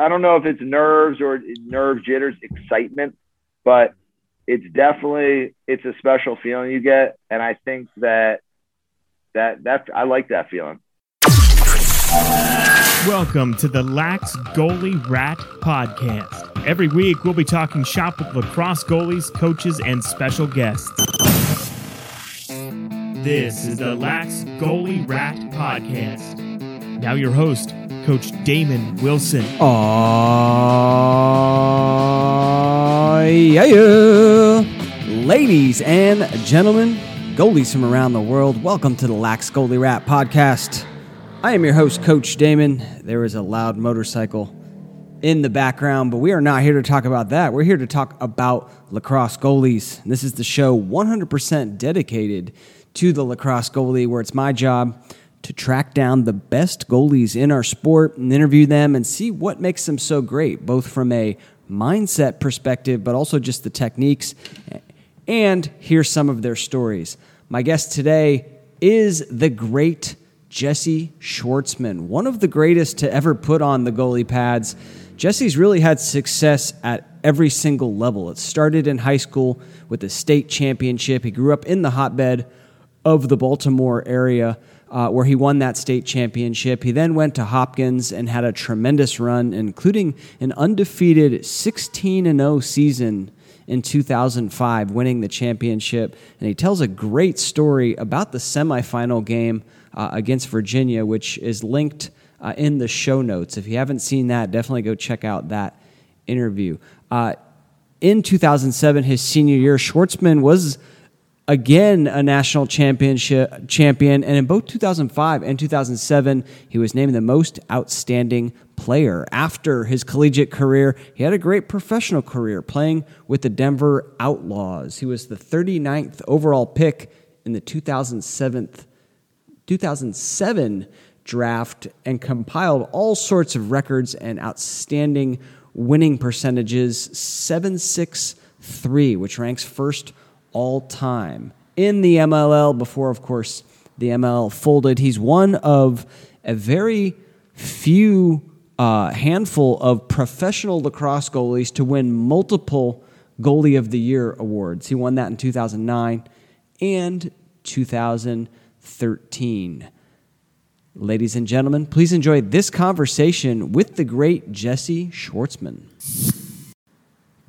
I don't know if it's nerves or nerve jitters, excitement, but it's definitely it's a special feeling you get, and I think that that that I like that feeling. Welcome to the Lax Goalie Rat Podcast. Every week, we'll be talking shop with lacrosse goalies, coaches, and special guests. This is the Lax Goalie Rat Podcast. Now, your host, Coach Damon Wilson. Yeah, yeah. Ladies and gentlemen, goalies from around the world, welcome to the Lax Goalie Rat Podcast. I am your host, Coach Damon. There is a loud motorcycle in the background, but we are not here to talk about that. We're here to talk about lacrosse goalies. This is the show 100% dedicated to the lacrosse goalie, where it's my job to track down the best goalies in our sport and interview them and see what makes them so great, both from a mindset perspective, but also just the techniques, and hear some of their stories. My guest today is the great Jesse Schwartzman, one of the greatest to ever put on the goalie pads. Jesse's really had success at every single level. It started in high school with the state championship. He grew up in the hotbed of the Baltimore area. Uh, where he won that state championship. He then went to Hopkins and had a tremendous run, including an undefeated 16 0 season in 2005, winning the championship. And he tells a great story about the semifinal game uh, against Virginia, which is linked uh, in the show notes. If you haven't seen that, definitely go check out that interview. Uh, in 2007, his senior year, Schwartzman was again a national championship champion and in both 2005 and 2007 he was named the most outstanding player. After his collegiate career he had a great professional career playing with the denver outlaws. He was the 39th overall pick in the 2007 2007 draft and compiled all sorts of records and outstanding winning percentages. 763 which ranks first all time in the MLL before, of course, the MLL folded. He's one of a very few uh, handful of professional lacrosse goalies to win multiple Goalie of the Year awards. He won that in 2009 and 2013. Ladies and gentlemen, please enjoy this conversation with the great Jesse Schwartzman.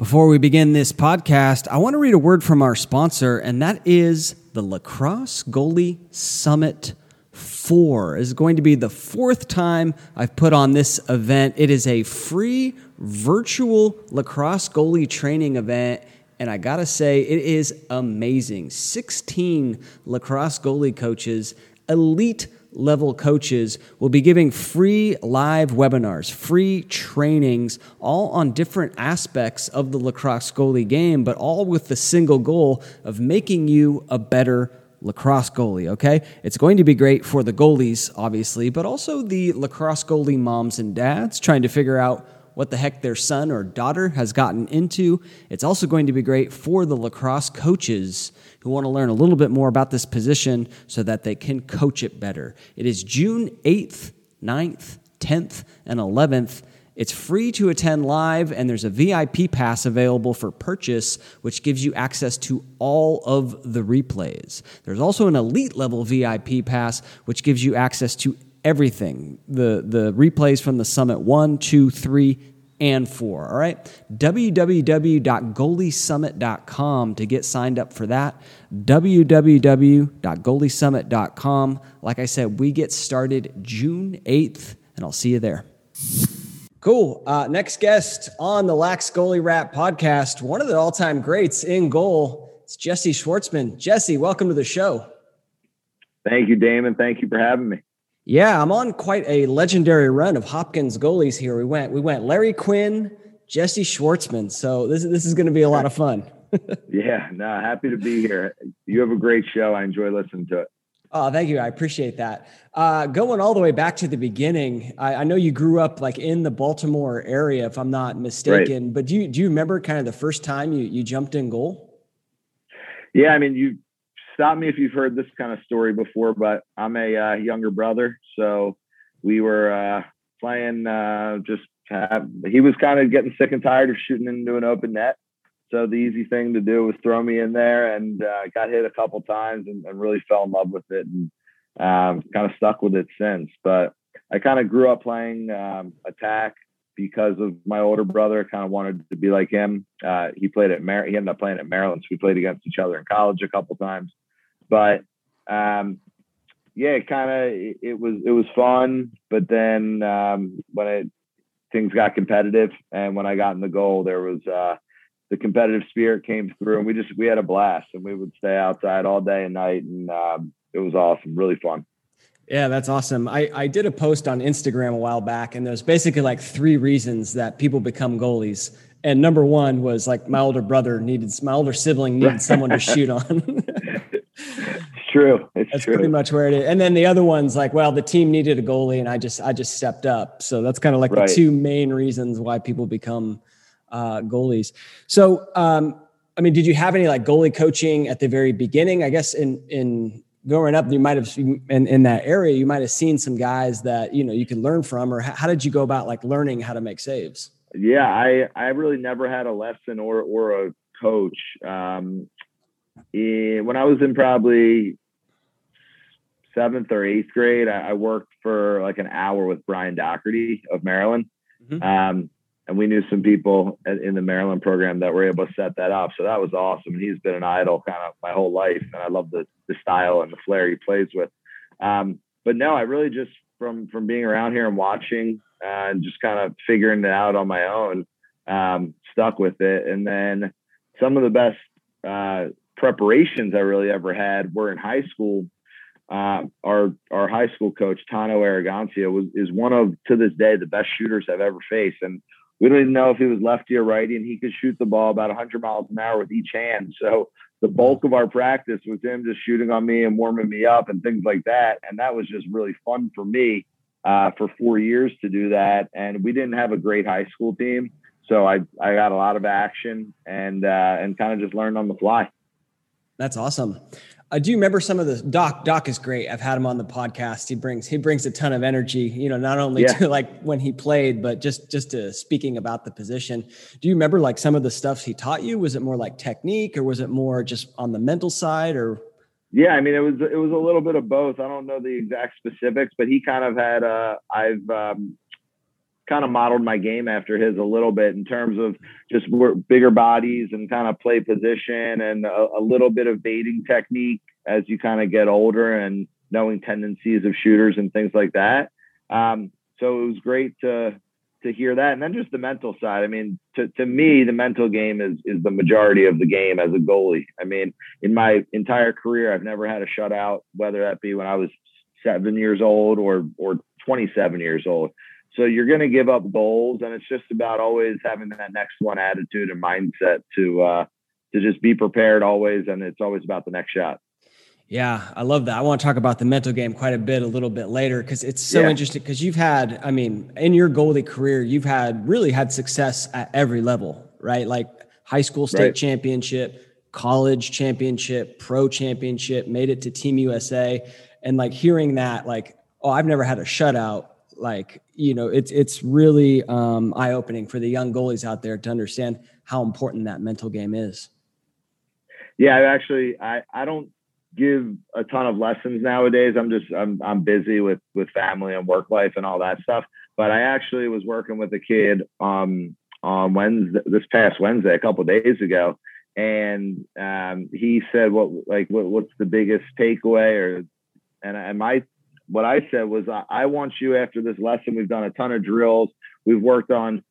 Before we begin this podcast, I want to read a word from our sponsor, and that is the Lacrosse Goalie Summit 4. This is going to be the fourth time I've put on this event. It is a free virtual lacrosse goalie training event. And I gotta say, it is amazing. 16 lacrosse goalie coaches, elite level coaches will be giving free live webinars, free trainings, all on different aspects of the lacrosse goalie game, but all with the single goal of making you a better lacrosse goalie, okay? It's going to be great for the goalies, obviously, but also the lacrosse goalie moms and dads trying to figure out what the heck their son or daughter has gotten into. It's also going to be great for the lacrosse coaches who want to learn a little bit more about this position so that they can coach it better. It is June 8th, 9th, 10th, and 11th. It's free to attend live, and there's a VIP pass available for purchase, which gives you access to all of the replays. There's also an elite level VIP pass, which gives you access to everything the, the replays from the summit one, two, three, and four. All right. www.goaliesummit.com to get signed up for that. www.goaliesummit.com. Like I said, we get started June 8th, and I'll see you there. Cool. Uh, next guest on the Lax Goalie Rat podcast, one of the all time greats in goal. It's Jesse Schwartzman. Jesse, welcome to the show. Thank you, Damon. Thank you for having me. Yeah, I'm on quite a legendary run of Hopkins goalies here. We went we went Larry Quinn, Jesse Schwartzman. So this this is going to be a lot of fun. yeah, no, happy to be here. You have a great show. I enjoy listening to it. Oh, thank you. I appreciate that. Uh, going all the way back to the beginning, I, I, know you grew up like in the Baltimore area, if I'm not mistaken. Right. But do you do you remember kind of the first time you you jumped in goal? Yeah, I mean, you stop me if you've heard this kind of story before, but I'm a uh, younger brother, so we were uh, playing, uh, just have, he was kind of getting sick and tired of shooting into an open net. So the easy thing to do was throw me in there and uh, got hit a couple times and, and, really fell in love with it and um, kind of stuck with it since. But I kind of grew up playing um, attack because of my older brother. Kind of wanted to be like him. Uh, he played at Mar- he ended up playing at Maryland, so we played against each other in college a couple times. But um, yeah, kind of it, it, was it was fun. But then um, when it things got competitive, and when I got in the goal, there was uh, the competitive spirit came through, and we just we had a blast, and we would stay outside all day and night, and um, it was awesome, really fun. Yeah, that's awesome. I, I did a post on Instagram a while back, and there's basically like three reasons that people become goalies. And number one was like my older brother needed, my older sibling needed someone to shoot on. it's true. It's that's true. pretty much where it is. And then the other one's like, well, the team needed a goalie, and I just I just stepped up. So that's kind of like right. the two main reasons why people become uh, goalies. So, um, I mean, did you have any like goalie coaching at the very beginning? I guess in in growing up, you might have in, in that area, you might have seen some guys that you know you could learn from. Or how, did you go about like learning how to make saves? Yeah, I I really never had a lesson or or a coach. Um, in, when I was in probably seventh or eighth grade, I, I, worked for like an hour with Brian Dougherty of Maryland. Mm-hmm. Um, and we knew some people in the Maryland program that were able to set that up. So that was awesome. And he's been an idol kind of my whole life. And I love the, the style and the flair he plays with. Um, but no, I really just from, from being around here and watching uh, and just kind of figuring it out on my own, um, stuck with it. And then some of the best, uh, preparations I really ever had were in high school. Uh, our our high school coach Tano Aragancia was is one of to this day the best shooters I've ever faced, and we don't even know if he was lefty or righty, and he could shoot the ball about 100 miles an hour with each hand. So the bulk of our practice was him just shooting on me and warming me up and things like that. And that was just really fun for me uh, for four years to do that. And we didn't have a great high school team, so I I got a lot of action and uh, and kind of just learned on the fly. That's awesome. I do remember some of the doc. Doc is great. I've had him on the podcast. He brings he brings a ton of energy. You know, not only yeah. to like when he played, but just just to speaking about the position. Do you remember like some of the stuff he taught you? Was it more like technique, or was it more just on the mental side, or? Yeah, I mean, it was it was a little bit of both. I don't know the exact specifics, but he kind of had. Uh, I've um, kind of modeled my game after his a little bit in terms of just bigger bodies and kind of play position and a, a little bit of baiting technique as you kind of get older and knowing tendencies of shooters and things like that. Um, so it was great to to hear that, and then just the mental side. I mean, to to me, the mental game is is the majority of the game as a goalie. I mean, in my entire career, I've never had a shutout, whether that be when I was seven years old or or 27 years old. So you're going to give up goals, and it's just about always having that next one attitude and mindset to uh, to just be prepared always, and it's always about the next shot. Yeah, I love that. I want to talk about the mental game quite a bit a little bit later because it's so yeah. interesting. Because you've had, I mean, in your goalie career, you've had really had success at every level, right? Like high school state right. championship, college championship, pro championship, made it to Team USA, and like hearing that, like, oh, I've never had a shutout like you know it's it's really um, eye opening for the young goalies out there to understand how important that mental game is. Yeah, I actually I I don't give a ton of lessons nowadays. I'm just I'm I'm busy with with family and work life and all that stuff. But I actually was working with a kid um on Wednesday this past Wednesday a couple days ago, and um, he said what like what, what's the biggest takeaway or and and my what I said was, uh, I want you after this lesson. We've done a ton of drills. We've worked on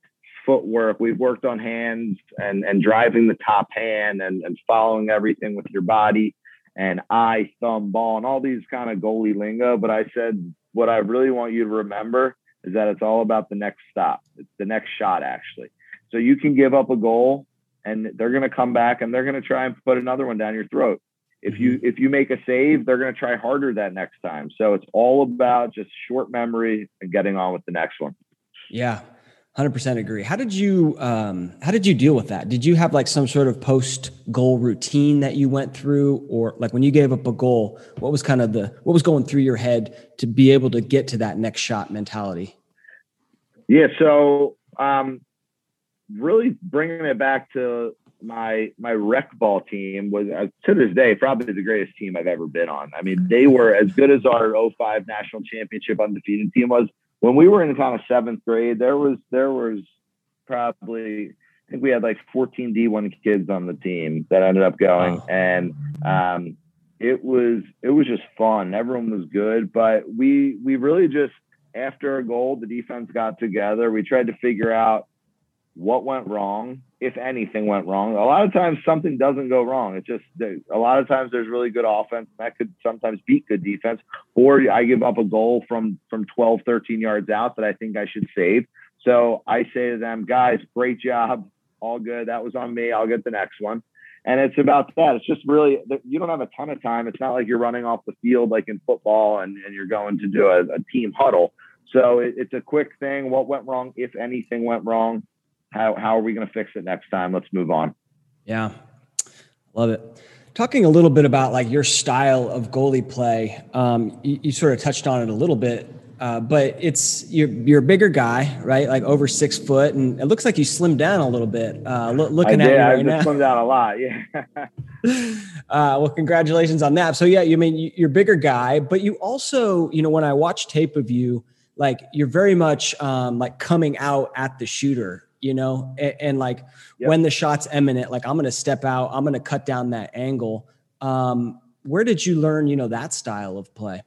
footwork. We've worked on hands and, and driving the top hand and, and following everything with your body and eye, thumb, ball, and all these kind of goalie lingo. But I said, what I really want you to remember is that it's all about the next stop. It's the next shot, actually. So you can give up a goal and they're going to come back and they're going to try and put another one down your throat if you mm-hmm. if you make a save they're going to try harder that next time. So it's all about just short memory and getting on with the next one. Yeah 100% agree. How did you um, how did you deal with that? Did you have like some sort of post goal routine that you went through? Or like when you gave up a goal what was kind of the what was going through your head to be able to get to that next shot mentality? Yeah so um, really bringing it back to my my rec ball team was uh, to this day probably the greatest team I've ever been on. I mean, they were as good as our 05 national championship undefeated team was. When we were in kind of seventh grade, there was there was probably I think we had like 14 D1 kids on the team that ended up going, wow. and um, it was it was just fun. Everyone was good, but we we really just after a goal, the defense got together. We tried to figure out what went wrong, if anything went wrong. A lot of times something doesn't go wrong. It's just a lot of times there's really good offense that could sometimes beat good defense, or I give up a goal from from 12, 13 yards out that I think I should save. So I say to them, guys, great job, all good. That was on me. I'll get the next one. And it's about that. It's just really you don't have a ton of time. It's not like you're running off the field like in football and, and you're going to do a, a team huddle. So it, it's a quick thing. What went wrong, if anything went wrong? How how are we going to fix it next time? Let's move on. Yeah, love it. Talking a little bit about like your style of goalie play, um, you, you, sort of touched on it a little bit, uh, but it's you're you're a bigger guy, right? Like over six foot, and it looks like you slimmed down a little bit. Uh, lo- looking I at did. you right I now, slimmed down a lot. Yeah. uh, well, congratulations on that. So yeah, you I mean you're a bigger guy, but you also, you know, when I watch tape of you, like you're very much um, like coming out at the shooter you know, and, and like yep. when the shot's imminent, like I'm going to step out, I'm going to cut down that angle. Um, where did you learn, you know, that style of play?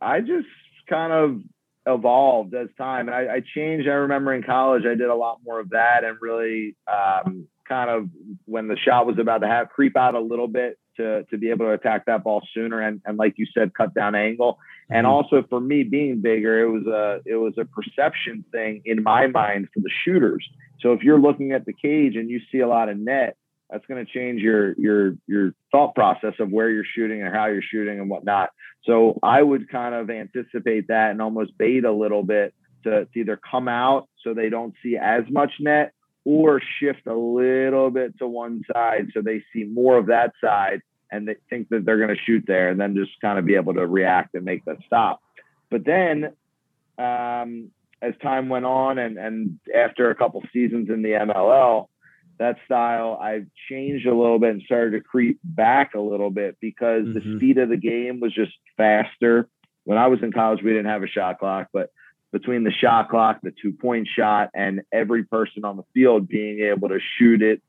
I just kind of evolved as time and I, I, changed. I remember in college, I did a lot more of that and really um, kind of when the shot was about to have creep out a little bit to, to be able to attack that ball sooner. And, and like you said, cut down angle. And mm-hmm. also for me being bigger, it was a it was a perception thing in my mind for the shooters. So if you're looking at the cage and you see a lot of net, that's going to change your your your thought process of where you're shooting and how you're shooting and whatnot. So I would kind of anticipate that and almost bait a little bit to, to either come out so they don't see as much net or shift a little bit to one side so they see more of that side and they think that they're going to shoot there and then just kind of be able to react and make that stop. But then um, as time went on and, and after a couple seasons in the MLL, that style I've changed a little bit and started to creep back a little bit because mm-hmm. the speed of the game was just faster. When I was in college, we didn't have a shot clock, but between the shot clock, the two point shot, and every person on the field being able to shoot it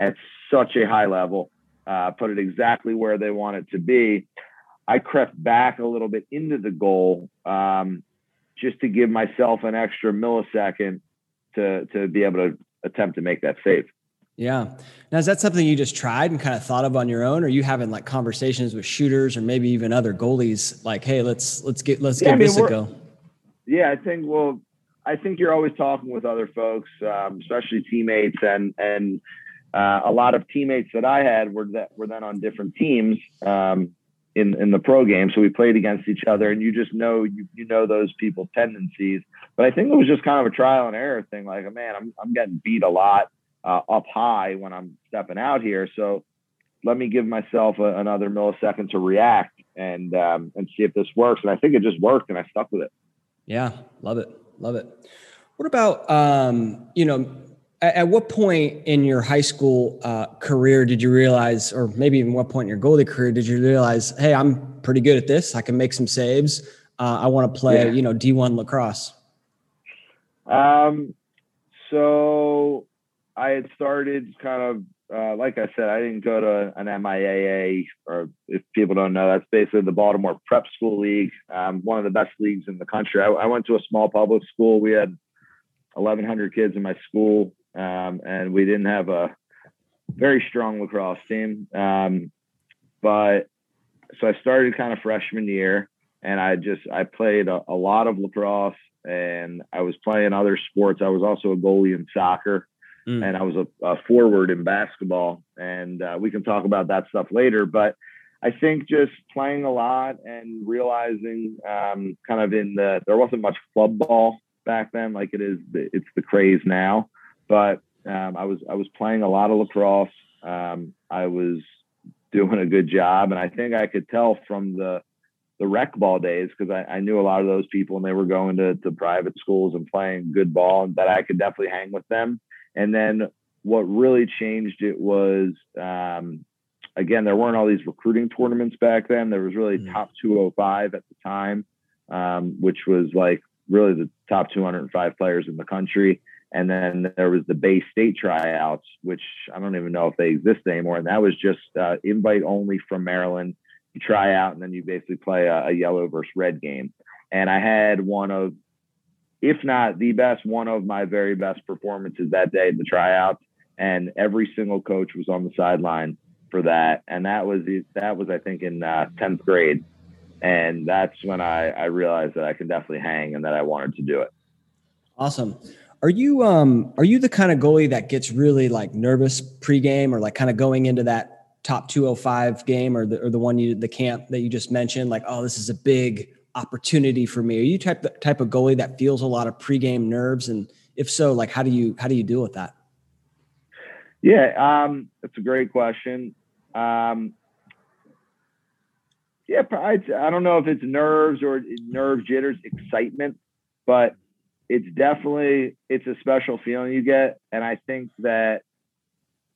at such a high level, uh, put it exactly where they want it to be. I crept back a little bit into the goal um, just to give myself an extra millisecond to to be able to attempt to make that save. Yeah. Now, is that something you just tried and kind of thought of on your own, or you having like conversations with shooters or maybe even other goalies? Like, hey, let's let's get let's yeah, give I mean, this a go. Yeah, I think. Well, I think you're always talking with other folks, um, especially teammates, and and uh, a lot of teammates that I had were that were then on different teams um, in in the pro game, so we played against each other, and you just know you you know those people's tendencies. But I think it was just kind of a trial and error thing. Like, man, I'm I'm getting beat a lot uh, up high when I'm stepping out here, so let me give myself a, another millisecond to react and um, and see if this works. And I think it just worked, and I stuck with it. Yeah, love it, love it. What about um, you know at, at what point in your high school uh, career did you realize, or maybe even what point in your goalie career did you realize, hey, I'm pretty good at this. I can make some saves. Uh, I want to play, yeah. you know, D1 lacrosse. Um, so I had started kind of uh, like I said, I didn't go to an MIAA, or if people don't know, that's basically the Baltimore Prep School League, um, one of the best leagues in the country. I, I, went to a small public school. We had 1,100 kids in my school um, and we didn't have a very strong lacrosse team. Um, but so I started kind of freshman year, and I just I played a, a, lot of lacrosse, and I was playing other sports. I was also a goalie in soccer, mm. and I was a, a, forward in basketball. And uh, we can talk about that stuff later, but. I think just playing a lot and realizing um, kind of in the there wasn't much club ball back then like it is it's the craze now but um, I was I was playing a lot of lacrosse. Um, I was doing a good job, and I think I could tell from the the rec ball days because I, I, knew a lot of those people and they were going to, to private schools and playing good ball and that I could definitely hang with them. And then what really changed it was, um, again, there weren't all these recruiting tournaments back then. There was really mm-hmm. top 205 at the time, um, which was like really the top 205 players in the country. And then there was the Bay State tryouts, which I don't even know if they exist anymore. And that was just uh, invite only from Maryland. You try out, and then you basically play a, a yellow versus red game. And I had one of, if not the best, one of my very best performances that day at the tryouts. And every single coach was on the sideline for that. And that was that was I think in uh, tenth grade. And that's when I, I realized that I can definitely hang and that I wanted to do it. Awesome. Are you um are you the kind of goalie that gets really like nervous pregame or like kind of going into that top 205 game or the or the one you the camp that you just mentioned like oh this is a big opportunity for me. Are you type type of goalie that feels a lot of pregame nerves? And if so like how do you how do you deal with that? Yeah um that's a great question. Um yeah I, I don't know if it's nerves or nerve jitters excitement but it's definitely it's a special feeling you get, and I think that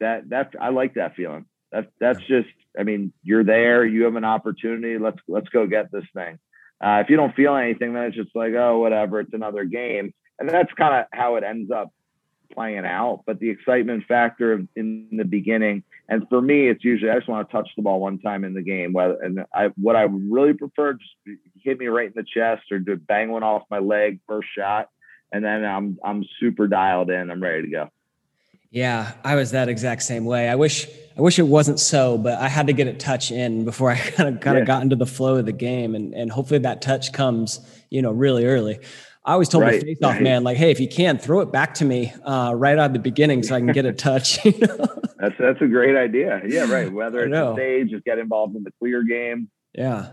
that that I like that feeling. That that's just I mean you're there, you have an opportunity. Let's let's go get this thing. Uh, if you don't feel anything, then it's just like oh whatever, it's another game, and that's kind of how it ends up playing out. But the excitement factor in the beginning, and for me, it's usually I just want to touch the ball one time in the game. Whether and I what I really prefer just hit me right in the chest or to bang one off my leg first shot and then I'm I'm super dialed in. I'm ready to go. Yeah, I was that exact same way. I wish I wish it wasn't so, but I had to get a touch in before I kind of kind of got into the flow of the game, and and hopefully that touch comes, you know, really early. I always told right, the face-off right. man, like, hey, if you can, throw it back to me uh, right out of the beginning so I can get a touch. You know? That's that's a great idea. Yeah, right. Whether it's a stage, just get involved in the clear game. Yeah.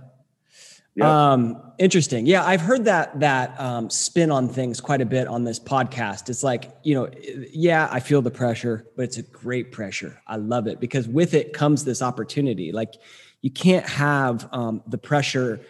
Um, interesting. Yeah, I've heard that that um, spin on things quite a bit on this podcast. It's like you know, yeah, I feel the pressure, but it's a great pressure. I love it because with it comes this opportunity. Like you can't have um, the pressure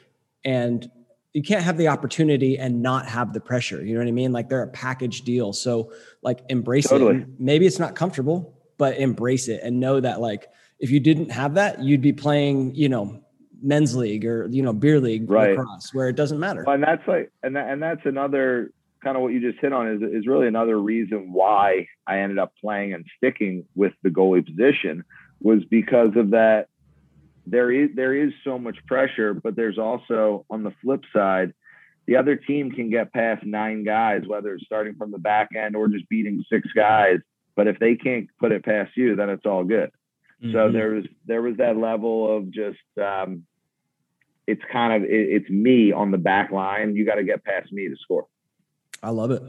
and you can't have the opportunity and not have the pressure. You know what I mean? Like they're a package deal. So like embrace totally. it. Maybe it's not comfortable, but embrace it and know that like if you didn't have that, you'd be playing, you know, men's league or you know beer league right. lacrosse where it doesn't matter. And that's like and that, and that's another kind of what you just hit on is is really another reason why I ended up playing and sticking with the goalie position was because of that there is there is so much pressure but there's also on the flip side the other team can get past nine guys whether it's starting from the back end or just beating six guys but if they can't put it past you then it's all good mm-hmm. so there was there was that level of just um, it's kind of it, it's me on the back line. You got to get past me to score. I love it.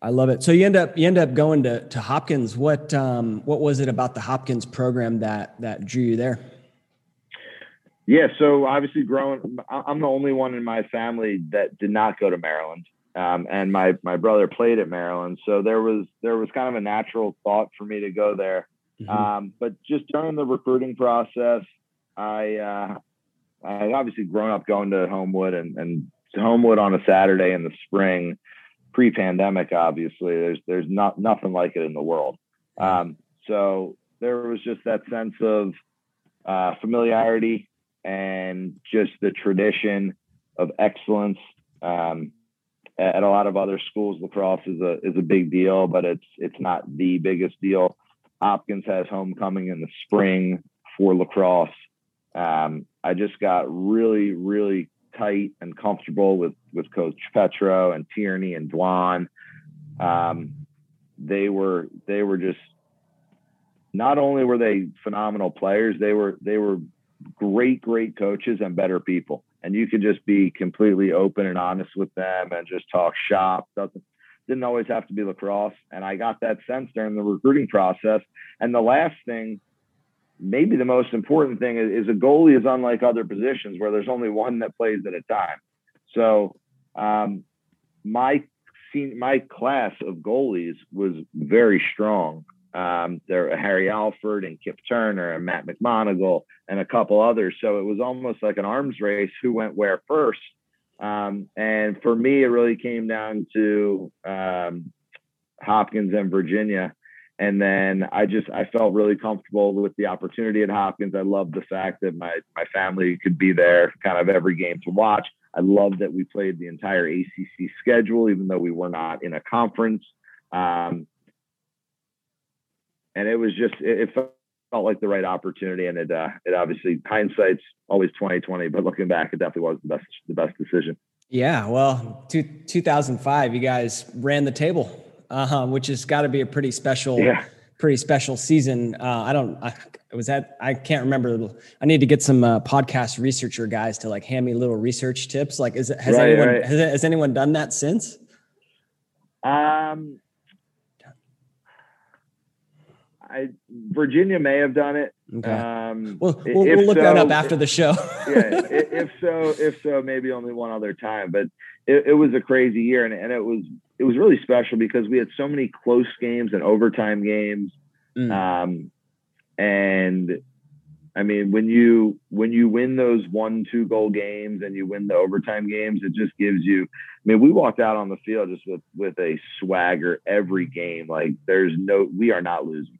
I love it. So you end up you end up going to to Hopkins. What um, what was it about the Hopkins program that that drew you there? Yeah, so obviously growing, I'm the only one in my family that did not go to Maryland, um, and my my brother played at Maryland, so there was there was kind of a natural thought for me to go there. Mm-hmm. Um, but just during the recruiting process, I uh, I obviously grown up going to Homewood and, and Homewood on a Saturday in the spring, pre-pandemic. Obviously, there's there's not nothing like it in the world. Um, so there was just that sense of uh, familiarity and just the tradition of excellence. Um, at a lot of other schools, lacrosse is a is a big deal, but it's it's not the biggest deal. Hopkins has homecoming in the spring for lacrosse. Um, I just got really, really tight and comfortable with with Coach Petro and Tierney and Dwan. Um, they were they were just not only were they phenomenal players, they were they were great, great coaches and better people. And you could just be completely open and honest with them and just talk shop. Doesn't didn't always have to be lacrosse. And I got that sense during the recruiting process. And the last thing maybe the most important thing is, is, a goalie is unlike other positions where there's only one that plays at a time. So um, my my class of goalies was very strong, um, there Harry Alford and Kip Turner and Matt McMonagle and a couple others. So it was almost like an arms race who went where first. Um, and for me, it really came down to um, Hopkins and Virginia. And then I just I felt really comfortable with the opportunity at Hopkins. I loved the fact that my my family could be there, kind of every game to watch. I loved that we played the entire ACC schedule, even though we were not in a conference. Um, and it was just it, it, felt like the right opportunity, and it uh, it obviously hindsight's always twenty twenty, but looking back, it definitely was the best the best decision. Yeah, well, two, 2005, you guys ran the table, uh, huh. which has got to be a pretty special, yeah. pretty special season. Uh, I don't, I, was that, I can't remember. I need to get some uh, podcast researcher guys to like hand me little research tips. Like, is has right, anyone, right. Has, has anyone done that since? Um, I Virginia may have done it. Okay. Um, well, we'll, we'll look so, that up after the show. yeah, if so, if so, maybe only one other time. But it, it, was a crazy year, and, and it was it was really special because we had so many close games and overtime games. Mm. Um, and I mean, when you when you win those one two goal games and you win the overtime games, it just gives you. I mean, we walked out on the field just with with a swagger every game. Like there's no, we are not losing.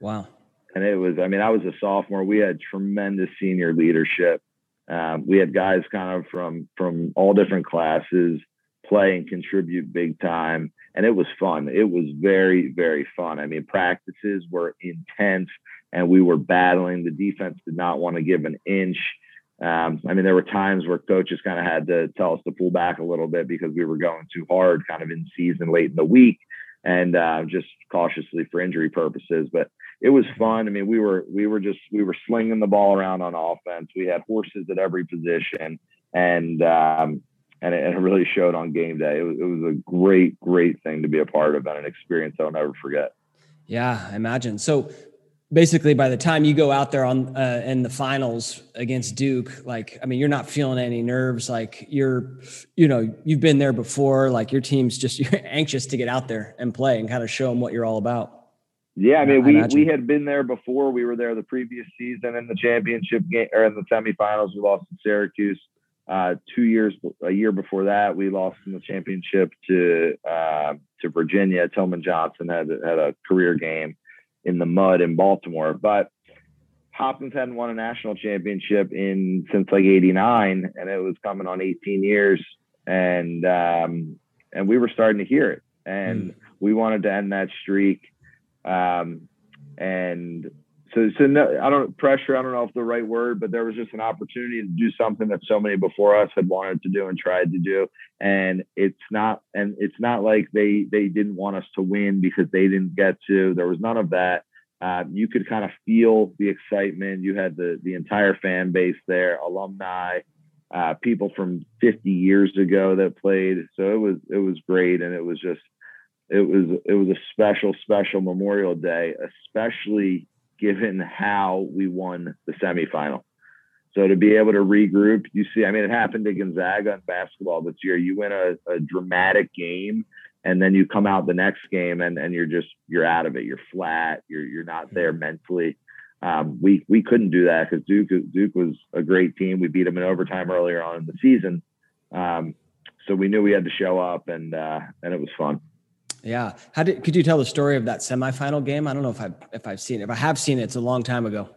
Wow. And it was, I mean, I was a sophomore. We had tremendous senior leadership. Um, we had guys kind of from from all different classes play and contribute big time, and it was fun. It was very very fun. I mean, practices were intense, and we were battling. The defense did not want to give an inch. Um, I mean, there were times where coaches kind of had to tell us to pull back a little bit because we were going too hard, kind of in season late in the week and uh, just cautiously for injury purposes. But it was fun. I mean, we were we were just we were slinging the ball around on offense. We had horses at every position, and um, and it, it, really showed on game day. It was, it was a great great thing to be a part of and an experience I'll never forget. Yeah, I imagine. So basically by the time you go out there on uh, in the finals against duke like i mean you're not feeling any nerves like you're you know you've been there before like your team's just you're anxious to get out there and play and kind of show them what you're all about yeah i mean I we we had been there before we were there the previous season in the championship game or in the semifinals we lost to syracuse uh, two years a year before that we lost in the championship to uh, to virginia tillman johnson had had a career game in the mud in Baltimore. But Hopkins hadn't won a national championship in since like '89, and it was coming on 18 years, and um, and we were starting to hear it, and mm. we wanted to end that streak, um, and so so no, I don't pressure. I don't know if the right word, but there was just an opportunity to do something that so many before us had wanted to do and tried to do. And it's not and it's not like they they didn't want us to win because they didn't get to. There was none of that. Uh, you could kind of feel the excitement. You had the the entire fan base there, alumni, uh, people from 50 years ago that played. So it was it was great, and it was just it was it was a special special Memorial Day, especially given how we won the semifinal. So to be able to regroup, you see, I mean, it happened to Gonzaga in basketball this year. You win a, a dramatic game and then you come out the next game and, and you're just you're out of it. You're flat. You're you're not there mentally. Um, we we couldn't do that because Duke Duke was a great team. We beat them in overtime earlier on in the season, um, so we knew we had to show up and uh, and it was fun. Yeah. How did could you tell the story of that semifinal game? I don't know if I if I've seen it. If I have seen it, it's a long time ago.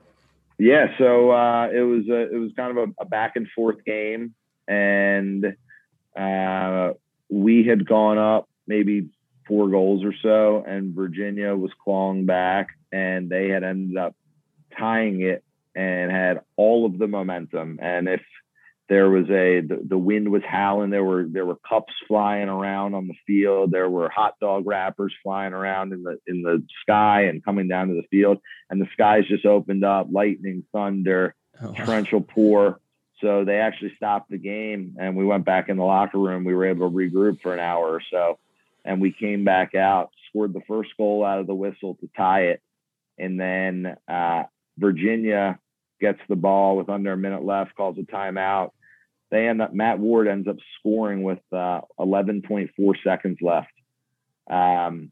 Yeah. So uh, it was a, it was kind of a, a back and forth game, and uh, we had gone up maybe four goals or so, and Virginia was clawing back, and they had ended up tying it and had all of the momentum. And if there was a the, the wind was howling. There were there were cups flying around on the field. There were hot dog wrappers flying around in the in the sky and coming down to the field. And the skies just opened up, lightning, thunder, oh. torrential pour. So they actually stopped the game, and we went back in the locker room. We were able to regroup for an hour or so, and we came back out, scored the first goal out of the whistle to tie it, and then uh, Virginia gets the ball with under a minute left, calls a timeout. They end up Matt Ward ends up scoring with uh, 11.4 seconds left. Um,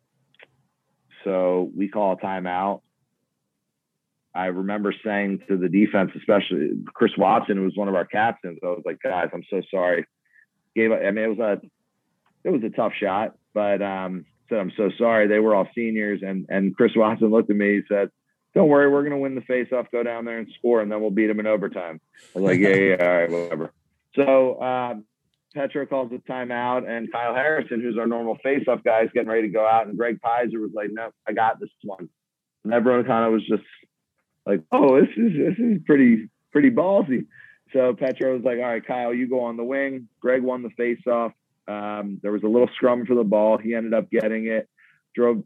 so we call a timeout. I remember saying to the defense, especially Chris Watson, who was one of our captains, I was like, guys, I'm so sorry. Gave I mean it was a it was a tough shot, but um said I'm so sorry. They were all seniors and and Chris Watson looked at me, he said, Don't worry, we're gonna win the face off, go down there and score, and then we'll beat them in overtime. I was like, Yeah, yeah, all right, whatever. So um Petro calls the timeout, and Kyle Harrison, who's our normal face-off guy, is getting ready to go out, and Greg Peyser was like, "No, I got this one." And everyone kind of was just like, "Oh, this is this is pretty pretty ballsy." So Petro was like, "All right, Kyle, you go on the wing." Greg won the face-off. Um, there was a little scrum for the ball. He ended up getting it. Drove,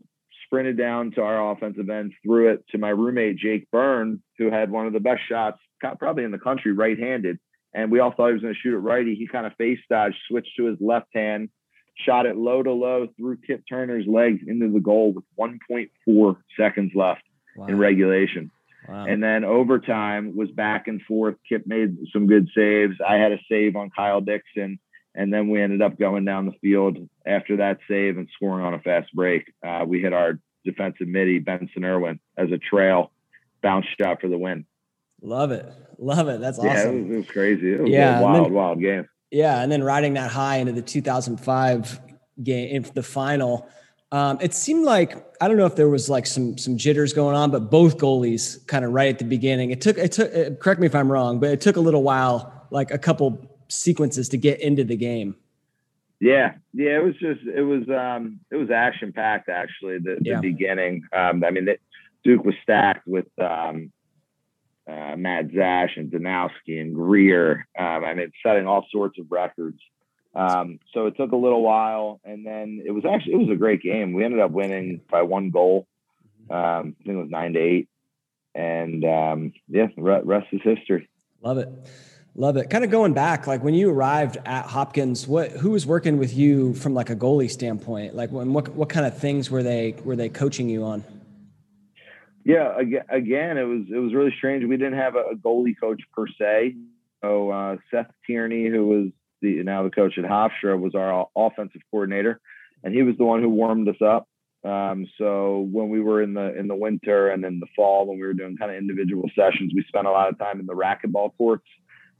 sprinted down to our offensive end, threw it to my roommate Jake Byrne, who had one of the best shots, probably in the country, right-handed and we all thought he was going to shoot it righty. He kind of face dodged, switched to his left hand, shot it low to low through Kip Turner's legs into the goal with 1.4 seconds left wow. in regulation. Wow. And then overtime was back and forth. Kip made some good saves. I had a save on Kyle Dixon. And then we ended up going down the field after that save and scoring on a fast break. Uh, we hit our defensive midi, Benson Erwin, as a trail bounce shot for the win. Love it. Love it. That's awesome. Yeah, it was, it was crazy. It was yeah, wild, then, wild game. Yeah. And then riding that high into the 2005 game, in the final, um, it seemed like I don't know if there was like some some jitters going on, but both goalies kind of right at the beginning. It took it took. Uh, correct me if I'm wrong, but it took a little while, like a couple sequences to get into the game. Yeah, yeah, it was just it was um it was action packed actually the, the yeah. beginning. Um, I mean, Duke was stacked with um uh, Matt Zash and Danowski and Greer. Um, I mean, setting all sorts of records. Um, so it took a little while, and then it was actually it was a great game. We ended up winning by one goal. Um, I think it was nine to eight, and um, yeah, rest is history. Love it, love it. Kind of going back, like when you arrived at Hopkins, what who was working with you from like a goalie standpoint? Like, when, what what kind of things were they were they coaching you on? Yeah, again, it was it was really strange. We didn't have a goalie coach per se. So uh, Seth Tierney, who was the now the coach at Hofstra, was our offensive coordinator, and he was the one who warmed us up. Um, so when we were in the in the winter and in the fall, when we were doing kind of individual sessions, we spent a lot of time in the racquetball courts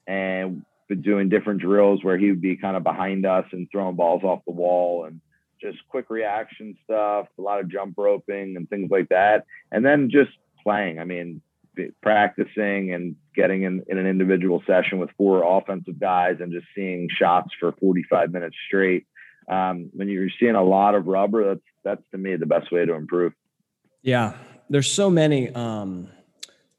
and doing different drills where he would be kind of behind us and throwing balls off the wall and just quick reaction stuff, a lot of jump roping and things like that. And then just playing. I mean, practicing and getting in, in an individual session with four offensive guys and just seeing shots for 45 minutes straight. Um, when you're seeing a lot of rubber, that's that's to me the best way to improve. Yeah, there's so many um,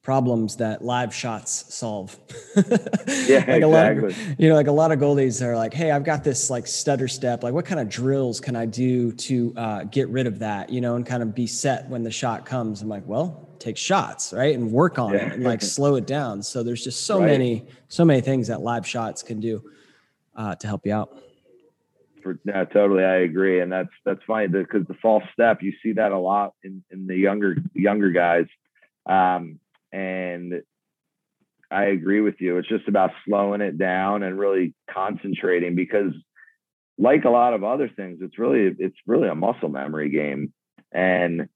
problems that live shots solve. yeah, like exactly. A lot of, you know, like a lot of goalies are like, "Hey, I've got this like stutter step. Like, what kind of drills can I do to uh, get rid of that? You know, and kind of be set when the shot comes." I'm like, "Well, take shots, right, and work on yeah. it, and like slow it down." So there's just so right. many, so many things that live shots can do uh, to help you out. For, yeah, totally, I agree, and that's that's funny because the false step you see that a lot in in the younger younger guys. Um, and I agree with you. It's just about slowing it down and really concentrating because like a lot of other things, it's really it's really a muscle memory game. And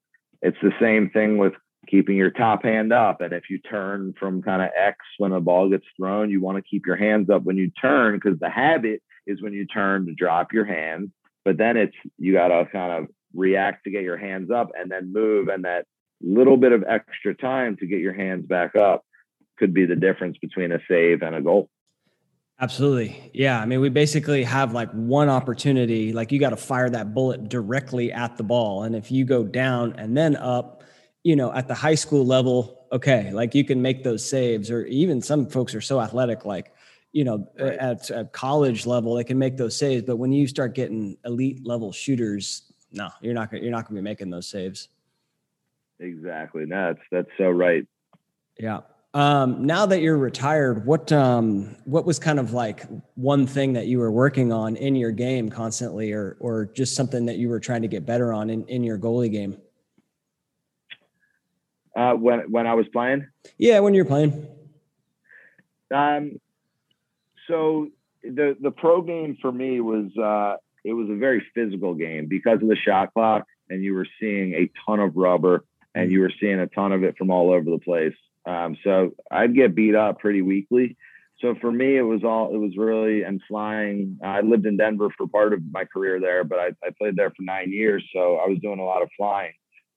it's the same thing with keeping your top hand up. And if you turn from kind of X when a ball gets thrown, you want to keep your hands up when you turn because the habit is when you turn to drop your hands. But then it's you gotta kind of react to get your hands up and then move. And that little bit of extra time to get your hands back up could be the difference between a save and a goal. Absolutely. Yeah. I mean, we basically have like one opportunity, like you got to fire that bullet directly at the ball. And if you go down and then up, you know, at the high school level, okay, like you can make those saves, or even some folks are so athletic, like, you know, right. at, at college level, they can make those saves. But when you start getting elite level shooters, no, you're not gonna, you're not going to be making those saves. Exactly. No, that's that's so right. Yeah. Um, now that you're retired, what um, what was kind of like one thing that you were working on in your game constantly, or or just something that you were trying to get better on in, in your goalie game? Uh, when when I was playing. Yeah, when you're playing. Um, so the the pro game for me was uh, it was a very physical game because of the shot clock and you were seeing a ton of rubber and you were seeing a ton of it from all over the place. Um, so I'd get beat up pretty weekly. So for me, it was all, it was really, and flying. I lived in Denver for part of my career there, but I, I played there for nine years. So I was doing a lot of flying.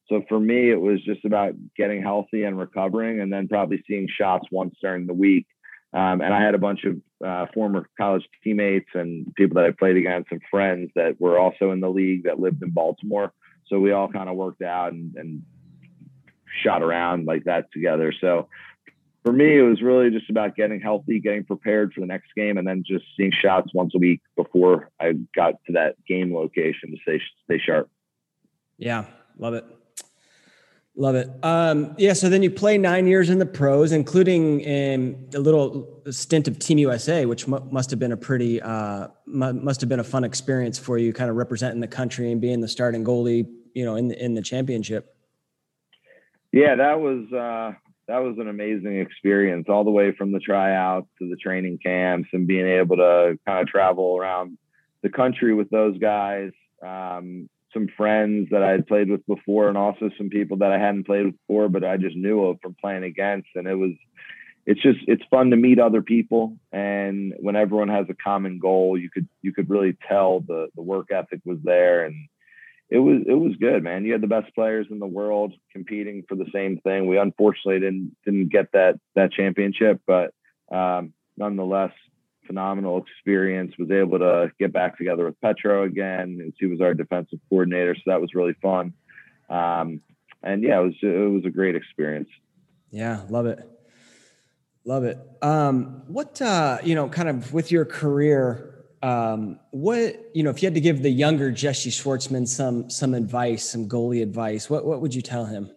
So for me, it was just about getting healthy and recovering, and then probably seeing shots once during the week. Um, and I had a bunch of uh, former college teammates and people that I played against and friends that were also in the league that lived in Baltimore. So we all kind of worked out and, and shot around like that together. So for me, it was really just about getting healthy, getting prepared for the next game, and then just seeing shots once a week before I got to that game location to stay stay sharp. Yeah, love it. Love it. Um, yeah. So then you play nine years in the pros, including in a little stint of Team USA, which mu- must have been a pretty, uh, mu- must have been a fun experience for you, kind of representing the country and being the starting goalie, you know, in the, in the championship. Yeah, that was uh, that was an amazing experience, all the way from the tryouts to the training camps, and being able to kind of travel around the country with those guys. Um, some friends that I had played with before, and also some people that I hadn't played with before, but I just knew of from playing against. And it was, it's just, it's fun to meet other people. And when everyone has a common goal, you could, you could really tell the the work ethic was there, and it was, it was good, man. You had the best players in the world competing for the same thing. We unfortunately didn't didn't get that that championship, but um, nonetheless, phenomenal experience. Was able to get back together with Petro again, and he was our defensive coordinator, so that was really fun. Um, and yeah, it was it was a great experience. Yeah, love it, love it. Um, what uh, you know, kind of with your career, um, what you know, if you had to give the younger Jesse Schwartzman some some advice, some goalie advice, what what would you tell him?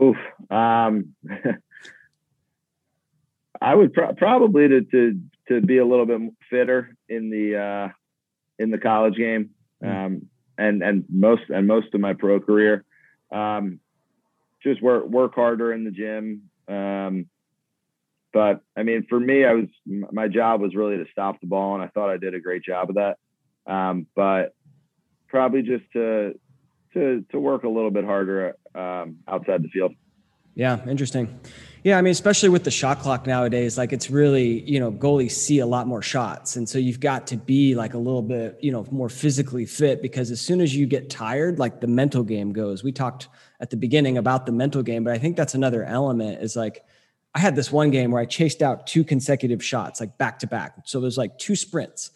Oof. Um, I would pro- probably to, to to be a little bit fitter in the uh, in the college game, hmm. um, and and most and most of my pro career. Um, just work work harder in the gym. Um, but I mean, for me, I was my job was really to stop the ball, and I thought I did a great job of that. Um, but probably just to to to work a little bit harder um, outside the field. Yeah, interesting. Yeah, I mean, especially with the shot clock nowadays, like it's really, you know, goalies see a lot more shots. And so you've got to be like a little bit, you know, more physically fit because as soon as you get tired, like the mental game goes. We talked at the beginning about the mental game, but I think that's another element is like I had this one game where I chased out two consecutive shots, like back to back. So it was like two sprints.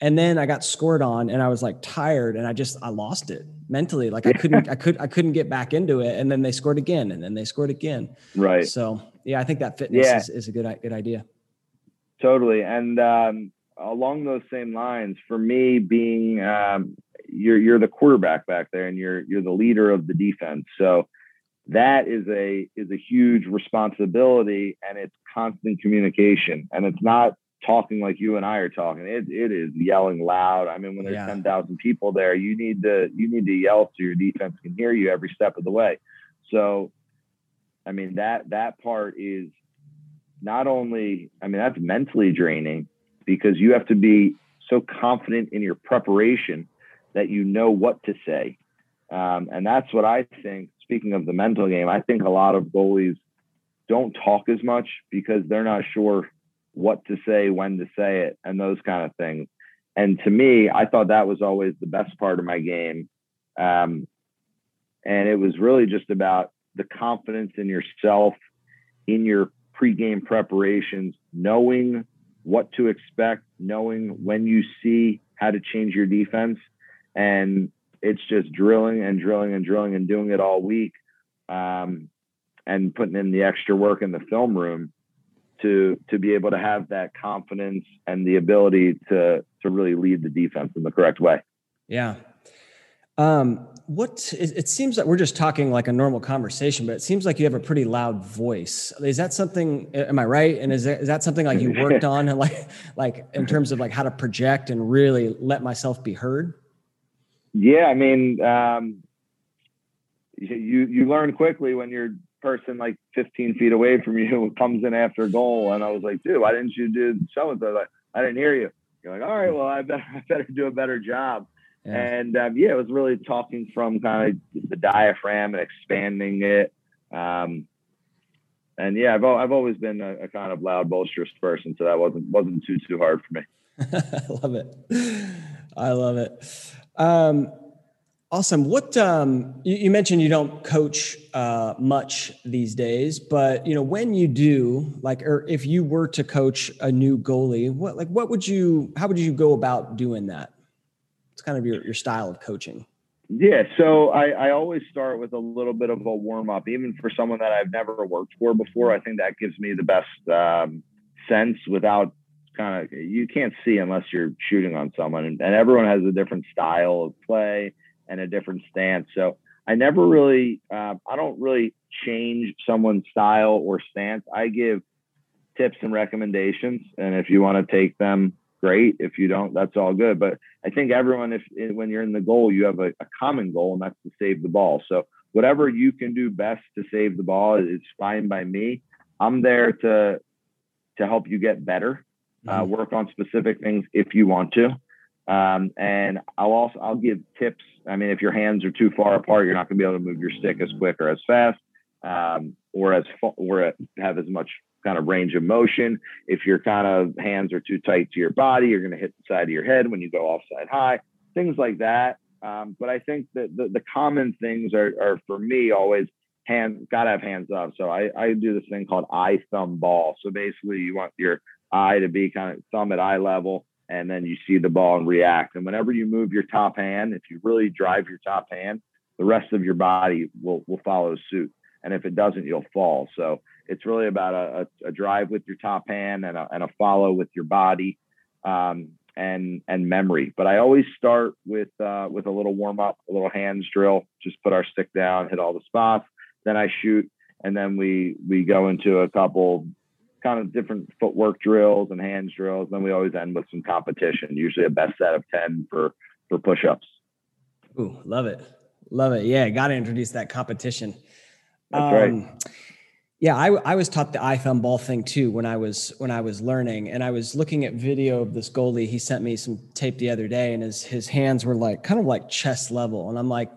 And then I got scored on and I was like tired and I just I lost it mentally. Like I couldn't I could I couldn't get back into it. And then they scored again and then they scored again. Right. So yeah I think that fitness yeah. is, is a good good idea. Totally. And um, along those same lines for me being um, you're you're the quarterback back there and you're you're the leader of the defense. So that is a is a huge responsibility and it's constant communication and it's not talking like you and I are talking. It it is yelling loud. I mean, when there's yeah. ten thousand people there, you need to you need to yell so your defense can hear you every step of the way. So, I mean that that part is not only. I mean that's mentally draining because you have to be so confident in your preparation that you know what to say, um, and that's what I think. Speaking of the mental game, I think a lot of goalies don't talk as much because they're not sure what to say, when to say it, and those kind of things. And to me, I thought that was always the best part of my game. Um, and it was really just about the confidence in yourself, in your pregame preparations, knowing what to expect, knowing when you see how to change your defense. And it's just drilling and drilling and drilling and doing it all week um, and putting in the extra work in the film room to to be able to have that confidence and the ability to to really lead the defense in the correct way. Yeah. Um, what it, it seems like we're just talking like a normal conversation, but it seems like you have a pretty loud voice. Is that something? Am I right? And is that, is that something like you worked on, like like in terms of like how to project and really let myself be heard? Yeah, I mean, um, you you learn quickly when you're person like 15 feet away from you comes in after a goal. And I was like, dude, why didn't you do so and so? Like, I didn't hear you. You're like, all right, well, I better, I better do a better job. Yeah. And um, yeah, it was really talking from kind of the diaphragm and expanding it. Um, and yeah, I've I've always been a, a, kind of loud, boisterous person, so that wasn't wasn't too too hard for me. I love it. I love it. Um, awesome. What um, you, you, mentioned you don't coach uh, much these days, but you know when you do, like, or if you were to coach a new goalie, what like what would you? How would you go about doing that? It's kind of your your style of coaching. Yeah, so I, I always start with a little bit of a warm up, even for someone that I've never worked for before. I think that gives me the best um, sense without kind of you can't see unless you're shooting on someone, and, and everyone has a different style of play and a different stance. So I never really, uh, I don't really change someone's style or stance. I give tips and recommendations, and if you want to take them great. If you don't, that's all good. But I think everyone, if when you're in the goal, you have a, a, common goal, and that's to save the ball. So whatever you can do best to save the ball is fine by me. I'm there to to help you get better, uh, mm-hmm. work on specific things if you want to, um, and I'll also I'll give tips. I mean, if your hands are too far apart, you're not going to be able to move your stick as quick or as fast, um, or as or have as much kind of range of motion. If your kind of hands are too tight to your body, you're going to hit the side of your head when you go offside high, things like that. Um, but I think that the, the common things are, are for me always hands, got to have hands up. So I, I do this thing called eye thumb ball. So basically, you want your eye to be kind of thumb at eye level, and then you see the ball and react. And whenever you move your top hand, if you really drive your top hand, the rest of your body will will follow suit. And if it doesn't, you'll fall. So it's really about a, a, a drive with your top hand and a, and a follow with your body um, and and memory. But I always start with uh, with a little warm up, a little hands drill. Just put our stick down, hit all the spots. Then I shoot, and then we we go into a couple kind of different footwork drills and hands drills. Then we always end with some competition, usually a best set of ten for for push ups. Ooh, love it, love it. Yeah, got to introduce that competition. That's um, right yeah, I, I was taught the eye thumb ball thing too when I was when I was learning, and I was looking at video of this goalie. He sent me some tape the other day, and his his hands were like kind of like chest level, and I'm like,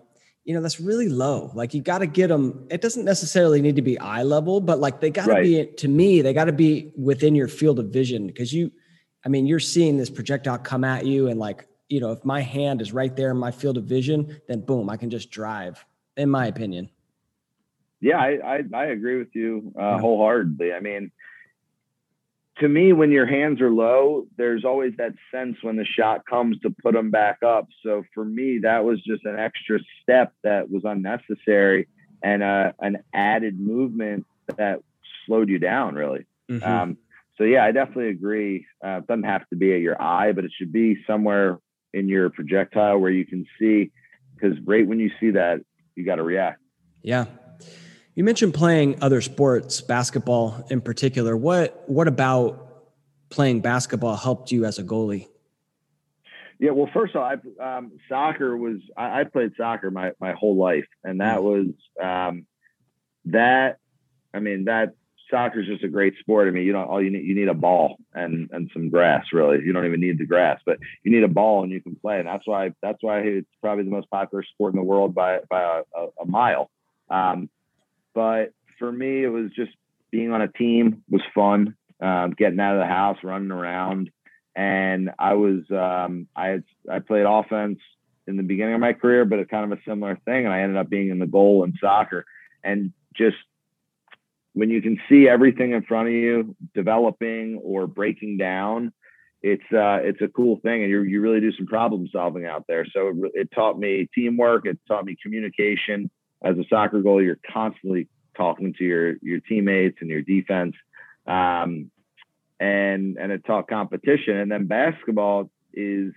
you know, that's really low. Like you got to get them. It doesn't necessarily need to be eye level, but like they got to right. be to me, they got to be within your field of vision because you, I mean, you're seeing this projectile come at you, and like you know, if my hand is right there in my field of vision, then boom, I can just drive. In my opinion. Yeah, I, I, I agree with you uh, wholeheartedly. I mean, to me, when your hands are low, there's always that sense when the shot comes to put them back up. So for me, that was just an extra step that was unnecessary and uh, an added movement that slowed you down, really. Mm-hmm. Um, so yeah, I definitely agree. Uh, it doesn't have to be at your eye, but it should be somewhere in your projectile where you can see. Because right when you see that, you got to react. Yeah, you mentioned playing other sports, basketball in particular. What what about playing basketball helped you as a goalie? Yeah, well, first of all, I, um, soccer was I, I, played soccer my my whole life, and that mm. was um, that. I mean, that soccer is just a great sport. I mean, you don't all you need you need a ball and and some grass. Really, you don't even need the grass, but you need a ball and you can play. And that's why that's why it's probably the most popular sport in the world by by a, a, a mile. Um, but for me, it was just being on a team was fun. Um, getting out of the house, running around, and I was um, I had, I played offense in the beginning of my career, but it's kind of a similar thing, and I ended up being in the goal in soccer, and just when you can see everything in front of you developing or breaking down, it's uh, it's a cool thing, and you you really do some problem solving out there. So it, it taught me teamwork, it taught me communication, as a soccer goalie, you're constantly talking to your your teammates and your defense, um, and and it taught competition. And then basketball is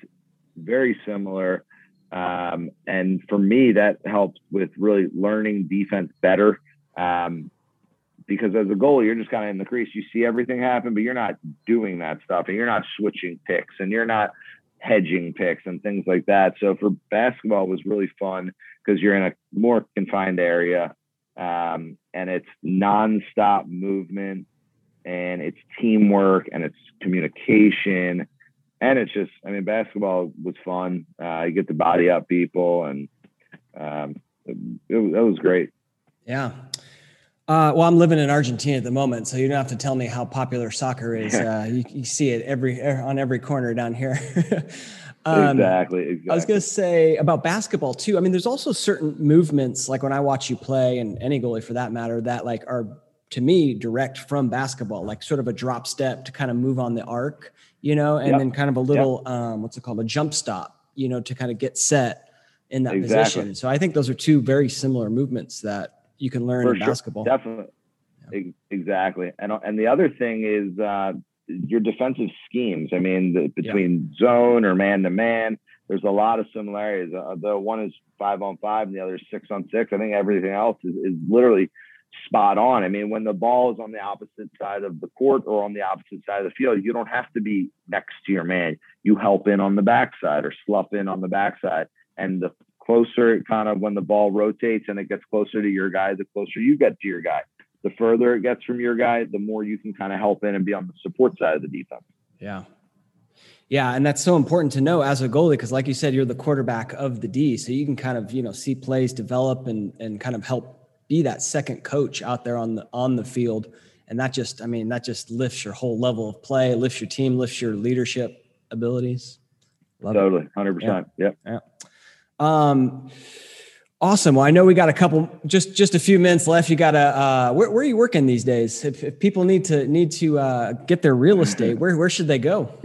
very similar. Um, and for me, that helps with really learning defense better. Um, because as a goalie, you're just kind of in the crease. You see everything happen, but you're not doing that stuff, and you're not switching picks, and you're not hedging picks and things like that. So for basketball, was really fun because you're in a more confined area um, and it's nonstop movement and it's teamwork and it's communication and it's just, I mean, basketball was fun. Uh, you get to body up people, and um, it, it, it was great. Yeah. Uh, well, I'm living in Argentina at the moment, so you don't have to tell me how popular soccer is. Uh, you, you, see it every on every corner down here. um, exactly, exactly. I was going to say about basketball too. I mean, there's also certain movements, like when I watch you play, and any goalie for that matter, that like are to me direct from basketball, like sort of a drop step to kind of move on the arc, you know, and yep. then kind of a little yep. um, what's it called, a jump stop, you know, to kind of get set in that exactly. position. So I think those are two very similar movements that you can learn For in sure. basketball. Definitely. Yeah. Exactly. And and the other thing is uh, your defensive schemes. I mean, the, between yeah. zone or man to man, there's a lot of similarities. Uh, the one is five on five, and the other is six on six. I think everything else is, is literally spot on. I mean, when the ball is on the opposite side of the court or on the opposite side of the field, you don't have to be next to your man. You help in on the backside or slough in on the backside. And the closer it kind of when the ball rotates and it gets closer to your guy, the closer you get to your guy. The further it gets from your guy, the more you can kind of help in and be on the support side of the defense. Yeah. Yeah, and that's so important to know as a goalie because, like you said, you're the quarterback of the D, so you can kind of you know see plays develop and and kind of help be that second coach out there on the on the field, and that just I mean that just lifts your whole level of play, lifts your team, lifts your leadership abilities. Love totally, hundred percent. Yep. Yeah. Um, awesome. Well, I know we got a couple, just just a few minutes left. You got to. Uh, where, where, are you working these days? If, if people need to need to uh, get their real estate, where where should they go?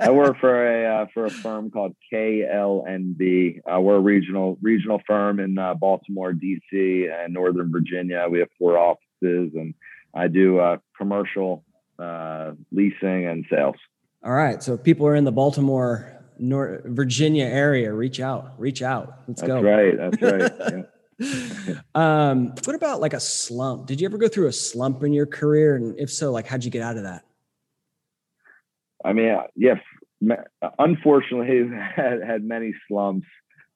I work for a uh, for a firm called KLNB. Uh, we're a regional regional firm in uh, Baltimore, DC, and Northern Virginia. We have four offices, and I do uh, commercial uh, leasing and sales. All right. So if people are in the Baltimore North Virginia area, reach out, reach out. Let's go. that's go. Right. That's right. Yeah. um, what about like a slump? Did you ever go through a slump in your career? And if so, like, how'd you get out of that? I mean, yes, unfortunately, had, had many slumps.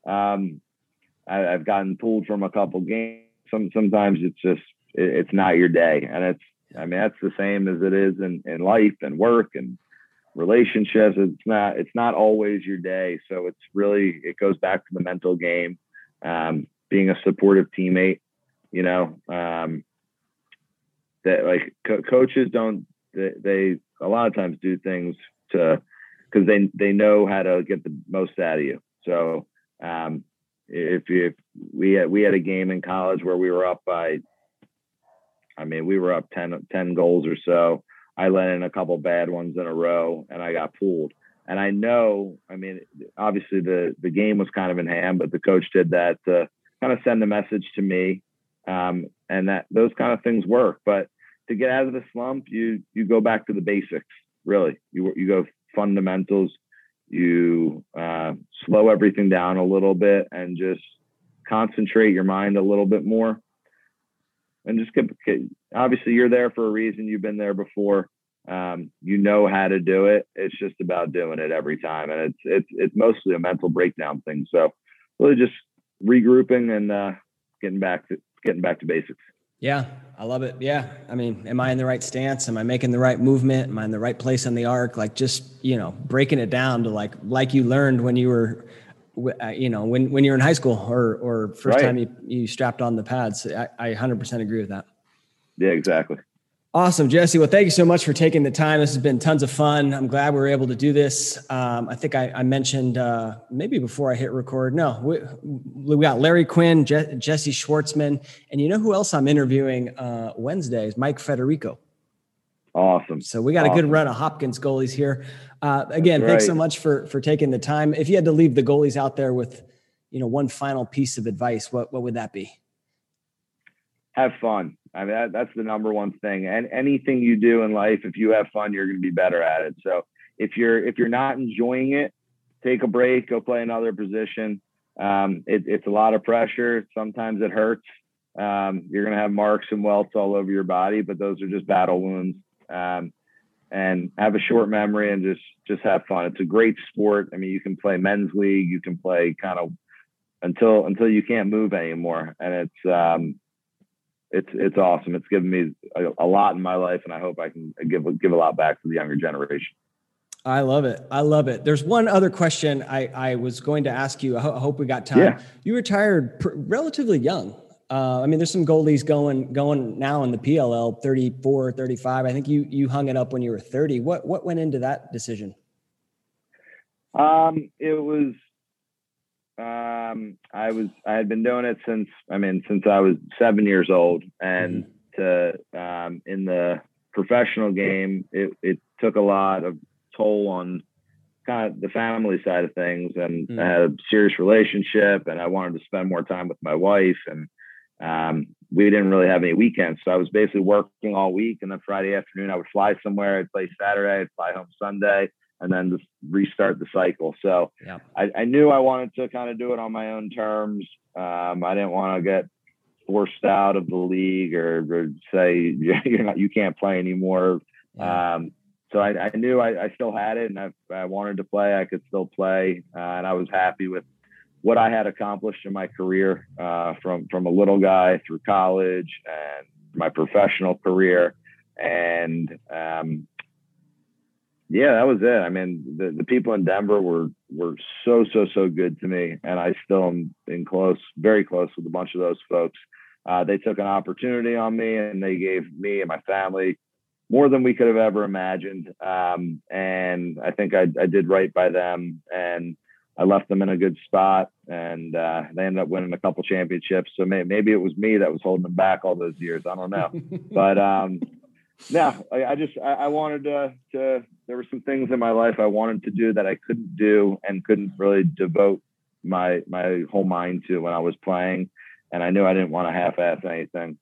Um, I, have gotten pulled from a couple games. Some, sometimes it's just, it, it's not your day. And it's, I mean, that's the same as it is in, in life and work and relationships it's not it's not always your day. So it's really it goes back to the mental game um, being a supportive teammate you know um, that like co- coaches don't they, they, a lot of times do things to because they they know how to get the most out of you. So um, if, if we had we had a game in college where we were up by I mean we were up 10, 10 goals or so I let in a couple bad ones in a row and I got pulled. And I know, I mean, obviously the the game was kind of in hand, but the coach did that to kind of send a message to me, um, and that those kind of things work. But to get out of the slump, you you go back to the basics. Really, you you go fundamentals. You uh, slow everything down a little bit and just concentrate your mind a little bit more and just obviously you're there for a reason. You've been there before. Um, you know how to do it. It's just about doing it every time, and it's it's it's mostly a mental breakdown thing. So really just regrouping and uh, getting back to getting back to basics. Yeah, I love it. Yeah, I mean, am I in the right stance? Am I making the right movement? Am I in the right place on the arc? Like just you know breaking it down to like like you learned when you were you know, when, when you're in high school or, or first right. time you, you strapped on the pads. I, I 100% agree with that. Yeah, exactly. Awesome, Jesse. Well, thank you so much for taking the time. This has been tons of fun. I'm glad we were able to do this. Um, I think I, I mentioned uh, maybe before I hit record. No, we, we got Larry Quinn, Je- Jesse Schwartzman, and you know who else I'm interviewing uh, Wednesday is Mike Federico. Awesome. So we got awesome. a good run of Hopkins goalies here. Uh, again, right. thanks so much for for taking the time. If you had to leave the goalies out there with, you know, one final piece of advice, what what would that be? Have fun. I mean, that, that's the number one thing. And anything you do in life, if you have fun, you're going to be better at it. So if you're if you're not enjoying it, take a break, go play another position. Um, it, it's a lot of pressure. Sometimes it hurts. Um, you're going to have marks and welts all over your body, but those are just battle wounds um, and have a short memory and just just have fun. It's a great sport. I mean, you can play men's league, you can play kind of until until you can't move anymore, and it's um, it's it's awesome. It's given me a, a lot in my life, and I hope I can give give a lot back to the younger generation. I love it. I love it. There's one other question I, I was going to ask you. I, ho- I hope we got time. Yeah. You retired pr- relatively young. Uh, I mean, there's some goalies going going now in the PLL 34, 35. I think you you hung it up when you were 30. What what went into that decision? Um, it was um, I was I had been doing it since I mean since I was seven years old, and to um, in the professional game, it it took a lot of toll on kind of the family side of things, and Mm. I had a serious relationship, and I wanted to spend more time with my wife, and um, we didn't really have any weekends, so I was basically working all week, and then Friday afternoon I would fly somewhere, I'd play Saturday, I'd fly home Sunday, and then just restart the cycle. So Yeah. I, I knew I wanted to kind of do it on my own terms. Um, I didn't want to get forced out of the league or, or say you're not, you can't play anymore. Um, so I, I knew I, I still had it, and I, I wanted to play. I could still play, uh, and I was happy with what I had accomplished in my career uh, from from a little guy through college and my professional career, and um, yeah, that was it. I mean, the, the people in Denver were were so so so good to me, and I still am in close, very close with a bunch of those folks. Uh, they took an opportunity on me, and they gave me and my family more than we could have ever imagined. Um, and I think I, I did right by them, and I left them in a good spot, and uh, they ended up winning a couple championships. So may, maybe it was me that was holding them back all those years. I don't know, but um, yeah, I, I just I, I wanted to, to. There were some things in my life I wanted to do that I couldn't do and couldn't really devote my my whole mind to when I was playing, and I knew I didn't want to half-ass anything.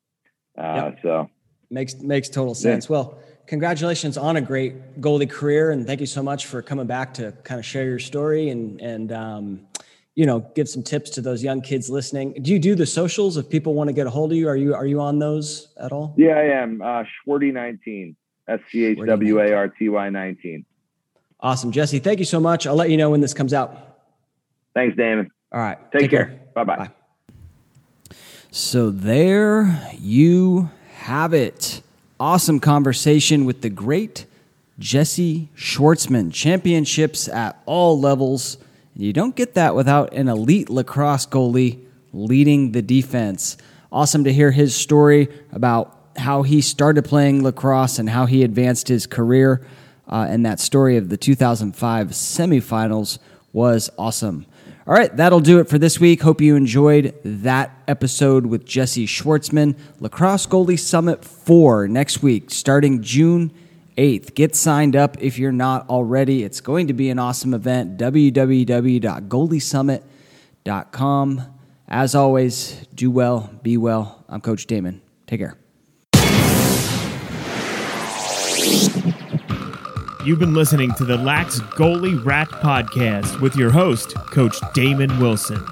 Uh, So Makes makes total sense. Well, congratulations on a great goalie career, and thank you so much for coming back to kind of share your story and and um, you know give some tips to those young kids listening. Do you do the socials if people want to get a hold of you? Are you are you on those at all? yeah, I am uh, Schwarty nineteen, S C H W A R T Y nineteen. Awesome, Jesse. Thank you so much. I'll let you know when this comes out. Thanks, Damon. All right. Take, care. Bye bye. Bye. So there you have it. Awesome conversation with the great Jesse Schwartzman. Championships at all levels. You don't get that without an elite lacrosse goalie leading the defense. Awesome to hear his story about how he started playing lacrosse and how he advanced his career. Uh, and that story of the 2005 semifinals was awesome. All right, that'll do it for this week. Hope you enjoyed that episode with Jesse Schwartzman. Lacrosse Goalie Summit 4 next week, starting June 8th. Get signed up if you're not already. It's going to be an awesome event. www.goaliesummit.com. As always, do well, be well. I'm Coach Damon. Take care. You've been listening to the Lax Goalie Rat Podcast with your host, Coach Damon Wilson.